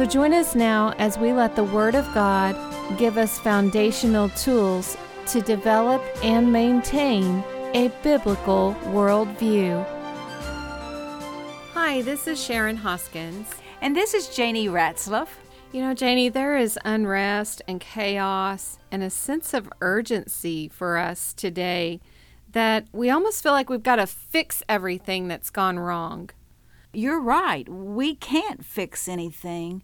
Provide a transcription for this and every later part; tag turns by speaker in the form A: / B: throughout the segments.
A: So join us now as we let the Word of God give us foundational tools to develop and maintain a biblical worldview. Hi, this is Sharon Hoskins.
B: And this is Janie Ratzloff.
A: You know, Janie, there is unrest and chaos and a sense of urgency for us today that we almost feel like we've got to fix everything that's gone wrong.
B: You're right. We can't fix anything.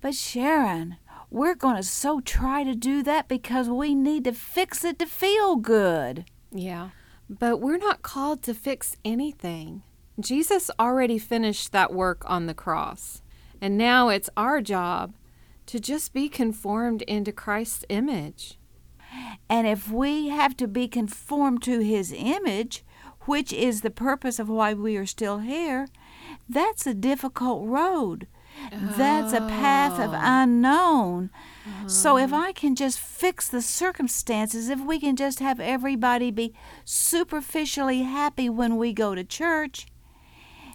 B: But Sharon, we're going to so try to do that because we need to fix it to feel good.
A: Yeah. But we're not called to fix anything. Jesus already finished that work on the cross. And now it's our job to just be conformed into Christ's image.
B: And if we have to be conformed to his image, which is the purpose of why we are still here, that's a difficult road. That's a path of
A: Oh.
B: unknown. So if uh-huh. I can just fix the circumstances, if we can just have everybody be superficially happy when we go to church,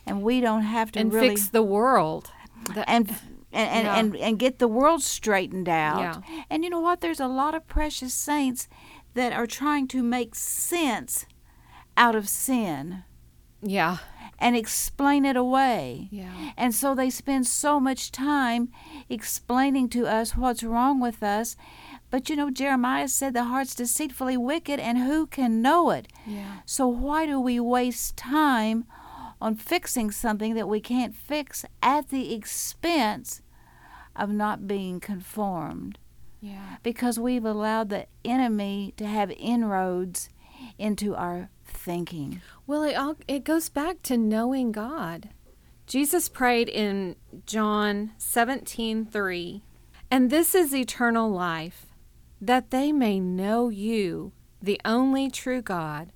B: and we don't have to
A: and
B: really
A: fix the world. That-
B: and and, and,
A: Yeah.
B: and and get the world straightened out.
A: Yeah.
B: And you know what? There's a lot of precious saints that are trying to make sense out of sin
A: yeah.
B: And explain it away.
A: Yeah.
B: And so they spend so much time explaining to us what's wrong with us. But you know, Jeremiah said the heart's deceitfully wicked, and who can know it?
A: Yeah.
B: So why do we waste time on fixing something that we can't fix at the expense of not being conformed?
A: Yeah.
B: Because we've allowed the enemy to have inroads into our thinking.
A: Well, it all it goes back to knowing God. Jesus prayed in John 17:3, "And this is eternal life, that they may know you, the only true God,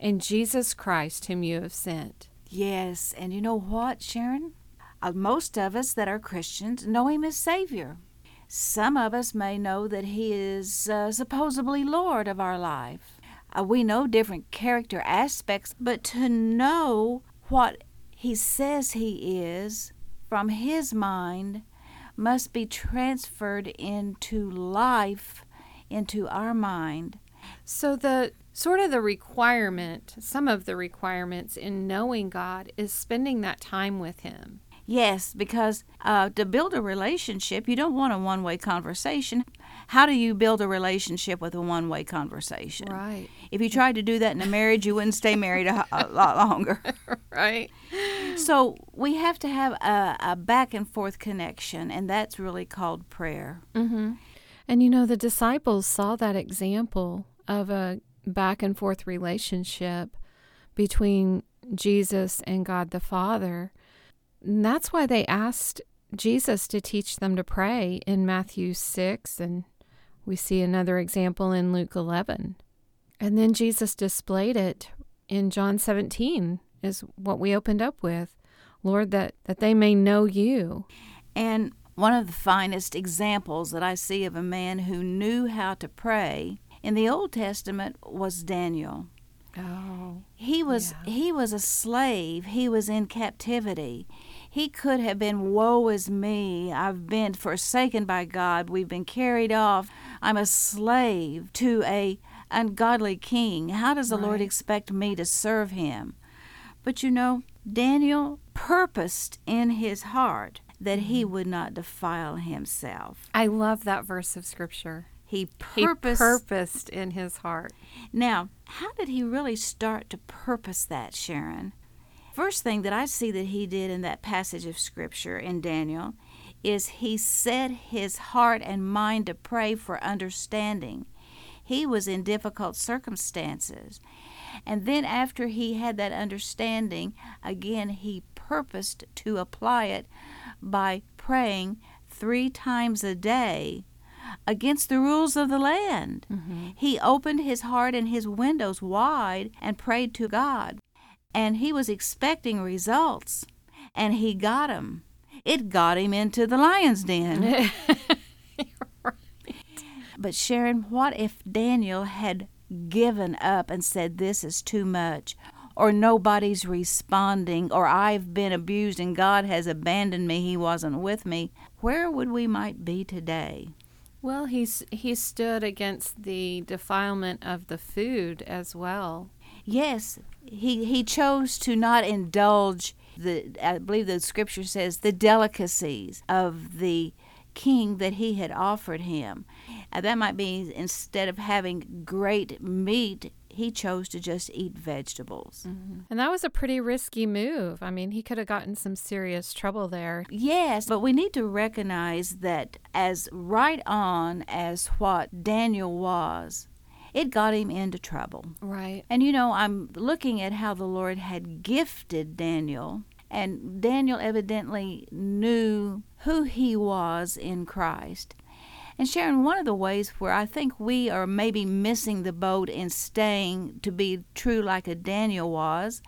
A: and Jesus Christ whom you have sent."
B: Yes, and you know what, Sharon? Uh, most of us that are Christians know Him as Savior. Some of us may know that He is uh, supposedly Lord of our life. Uh, we know different character aspects, but to know what He says He is from His mind must be transferred into life, into our mind.
A: So the sort of the requirement, some of the requirements in knowing God is spending that time with him.
B: Yes, because uh, to build a relationship, you don't want a one way conversation. How do you build a relationship with a one way conversation?
A: Right.
B: If you tried to do that in a marriage, you wouldn't stay married a, a lot longer.
A: Right.
B: so we have to have a, a back and forth connection, and that's really called prayer.
A: Mm-hmm. And you know, the disciples saw that example of a back and forth relationship between Jesus and God the Father. And that's why they asked Jesus to teach them to pray in Matthew 6, and we see another example in Luke 11. And then Jesus displayed it in John 17, is what we opened up with. Lord, that, that they may know you.
B: And one of the finest examples that I see of a man who knew how to pray in the Old Testament was Daniel.
A: Oh.
B: He was
A: Yeah.
B: he was a slave. He was in captivity. He could have been woe is me. I've been forsaken by God. We've been carried off. I'm a slave to a ungodly king. How does the Lord expect me to serve him? But you know, Daniel purposed in his heart that
A: Mm-hmm.
B: he would not defile himself.
A: I love that verse of scripture.
B: He
A: He
B: purposed
A: purposed in his heart.
B: Now, how did he really start to purpose that, Sharon? First thing that I see that he did in that passage of scripture in Daniel is he set his heart and mind to pray for understanding. He was in difficult circumstances. And then, after he had that understanding, again, he purposed to apply it by praying three times a day against the rules of the land. Mm-hmm. He opened his heart and his windows wide and prayed to God. And he was expecting results, and he got them. It got him into the lion's den. right. But Sharon, what if Daniel had given up and said, This is too much? Or nobody's responding, or I've been abused and God has abandoned me, He wasn't with me. Where would we might be today?
A: Well, he's he stood against the defilement of the food as well.
B: Yes, he he chose to not indulge the I believe the scripture says the delicacies of the king that he had offered him. Uh, that might be instead of having great meat, he chose to just eat vegetables.
A: Mm-hmm. And that was a pretty risky move. I mean, he could have gotten some serious trouble there.
B: Yes, but we need to recognize that as right on as what Daniel was, it got him into trouble.
A: Right.
B: And you know, I'm looking at how the Lord had gifted Daniel, and Daniel evidently knew who he was in Christ. And Sharon, one of the ways where I think we are maybe missing the boat in staying to be true like a Daniel was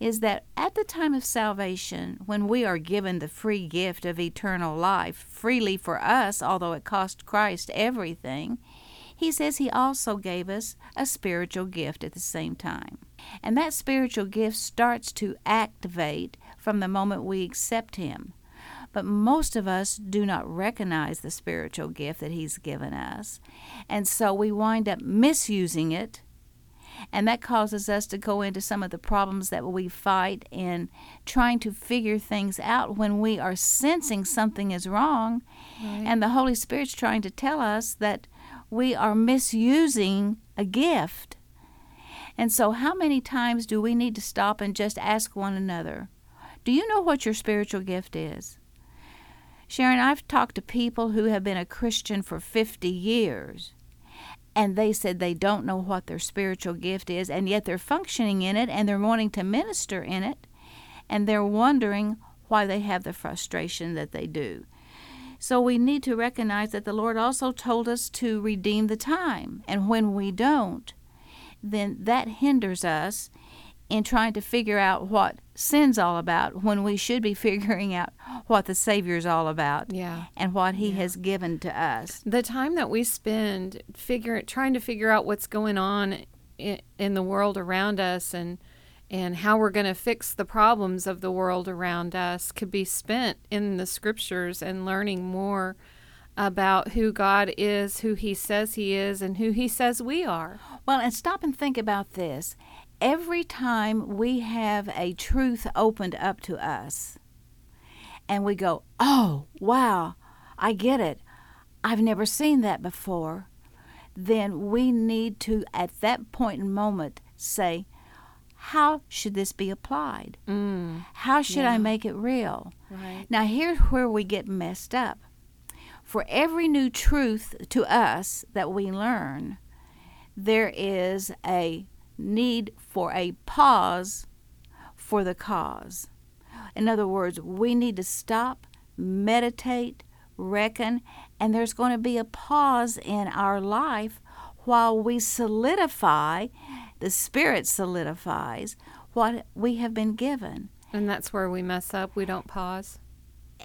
B: is that at the time of salvation, when we are given the free gift of eternal life freely for us, although it cost Christ everything, he says he also gave us a spiritual gift at the same time. And that spiritual gift starts to activate from the moment we accept him. But most of us do not recognize the spiritual gift that He's given us. And so we wind up misusing it. And that causes us to go into some of the problems that we fight in trying to figure things out when we are sensing something is wrong. Right. And the Holy Spirit's trying to tell us that we are misusing a gift. And so, how many times do we need to stop and just ask one another, Do you know what your spiritual gift is? Sharon, I've talked to people who have been a Christian for 50 years, and they said they don't know what their spiritual gift is, and yet they're functioning in it and they're wanting to minister in it, and they're wondering why they have the frustration that they do. So we need to recognize that the Lord also told us to redeem the time, and when we don't, then that hinders us in trying to figure out what sin's all about when we should be figuring out what the Savior's all about
A: yeah.
B: and what He
A: yeah.
B: has given to us.
A: The time that we spend figure trying to figure out what's going on in, in the world around us and and how we're going to fix the problems of the world around us could be spent in the scriptures and learning more about who God is, who He says He is, and who He says we are.
B: Well, and stop and think about this every time we have a truth opened up to us and we go, oh, wow, I get it. I've never seen that before. Then we need to, at that point in moment, say, how should this be applied?
A: Mm,
B: how should
A: yeah.
B: I make it real?
A: Right.
B: Now, here's where we get messed up. For every new truth to us that we learn, there is a need for a pause for the cause. In other words, we need to stop, meditate, reckon, and there's going to be a pause in our life while we solidify, the Spirit solidifies what we have been given.
A: And that's where we mess up. We don't pause.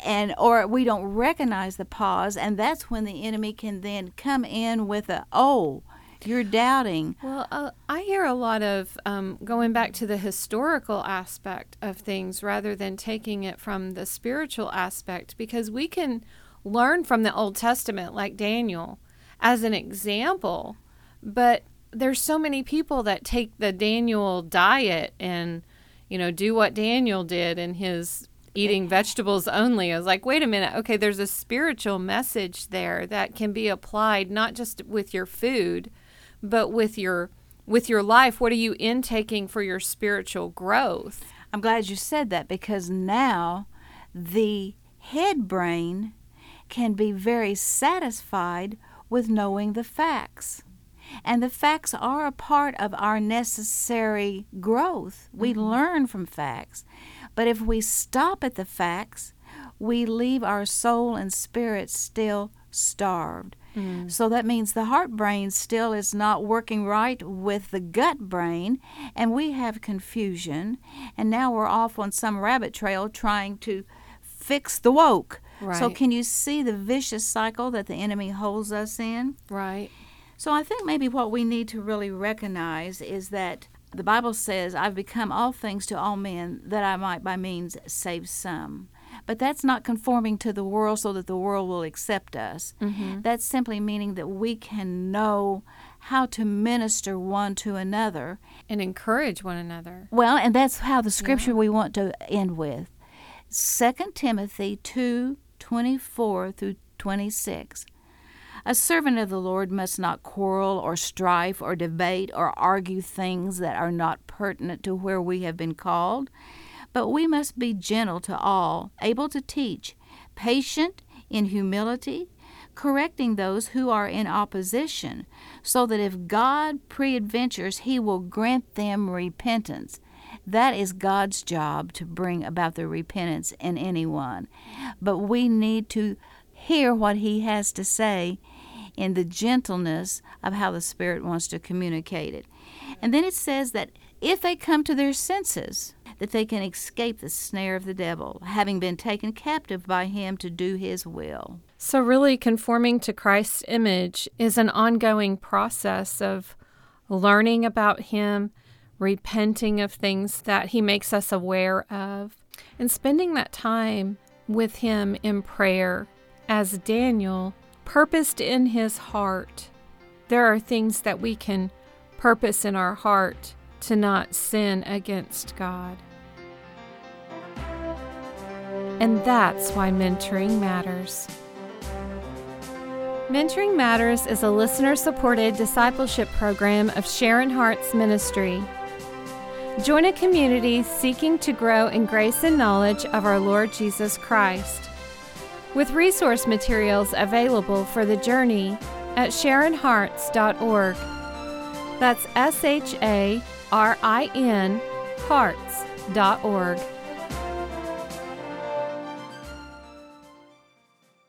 B: And or we don't recognize the pause, and that's when the enemy can then come in with a oh, you're doubting.
A: Well, uh, I hear a lot of um, going back to the historical aspect of things rather than taking it from the spiritual aspect because we can learn from the Old Testament, like Daniel, as an example. But there's so many people that take the Daniel diet and, you know, do what Daniel did in his eating vegetables only. I was like, wait a minute. Okay, there's a spiritual message there that can be applied not just with your food, but with your with your life what are you intaking for your spiritual growth
B: i'm glad you said that because now the head brain can be very satisfied with knowing the facts and the facts are a part of our necessary growth we mm-hmm. learn from facts but if we stop at the facts we leave our soul and spirit still starved. Mm. So that means the heart brain still is not working right with the gut brain, and we have confusion. And now we're off on some rabbit trail trying to fix the woke. Right. So, can you see the vicious cycle that the enemy holds us in?
A: Right.
B: So, I think maybe what we need to really recognize is that the Bible says, I've become all things to all men that I might by means save some. But that's not conforming to the world so that the world will accept us. Mm-hmm. That's simply meaning that we can know how to minister one to another
A: and encourage one another.
B: Well, and that's how the scripture yeah. we want to end with. 2 Timothy 2 24 through 26. A servant of the Lord must not quarrel or strife or debate or argue things that are not pertinent to where we have been called but we must be gentle to all, able to teach, patient in humility, correcting those who are in opposition, so that if God preadventures, he will grant them repentance. That is God's job to bring about the repentance in anyone. But we need to hear what he has to say in the gentleness of how the Spirit wants to communicate it. And then it says that if they come to their senses, that they can escape the snare of the devil, having been taken captive by him to do his will.
A: So, really, conforming to Christ's image is an ongoing process of learning about him, repenting of things that he makes us aware of, and spending that time with him in prayer as Daniel purposed in his heart. There are things that we can purpose in our heart to not sin against God. And that's why mentoring matters. Mentoring Matters is a listener supported discipleship program of Sharon Hart's ministry. Join a community seeking to grow in grace and knowledge of our Lord Jesus Christ. With resource materials available for the journey at sharinhearts.org. That's S H A R I N Hearts.org.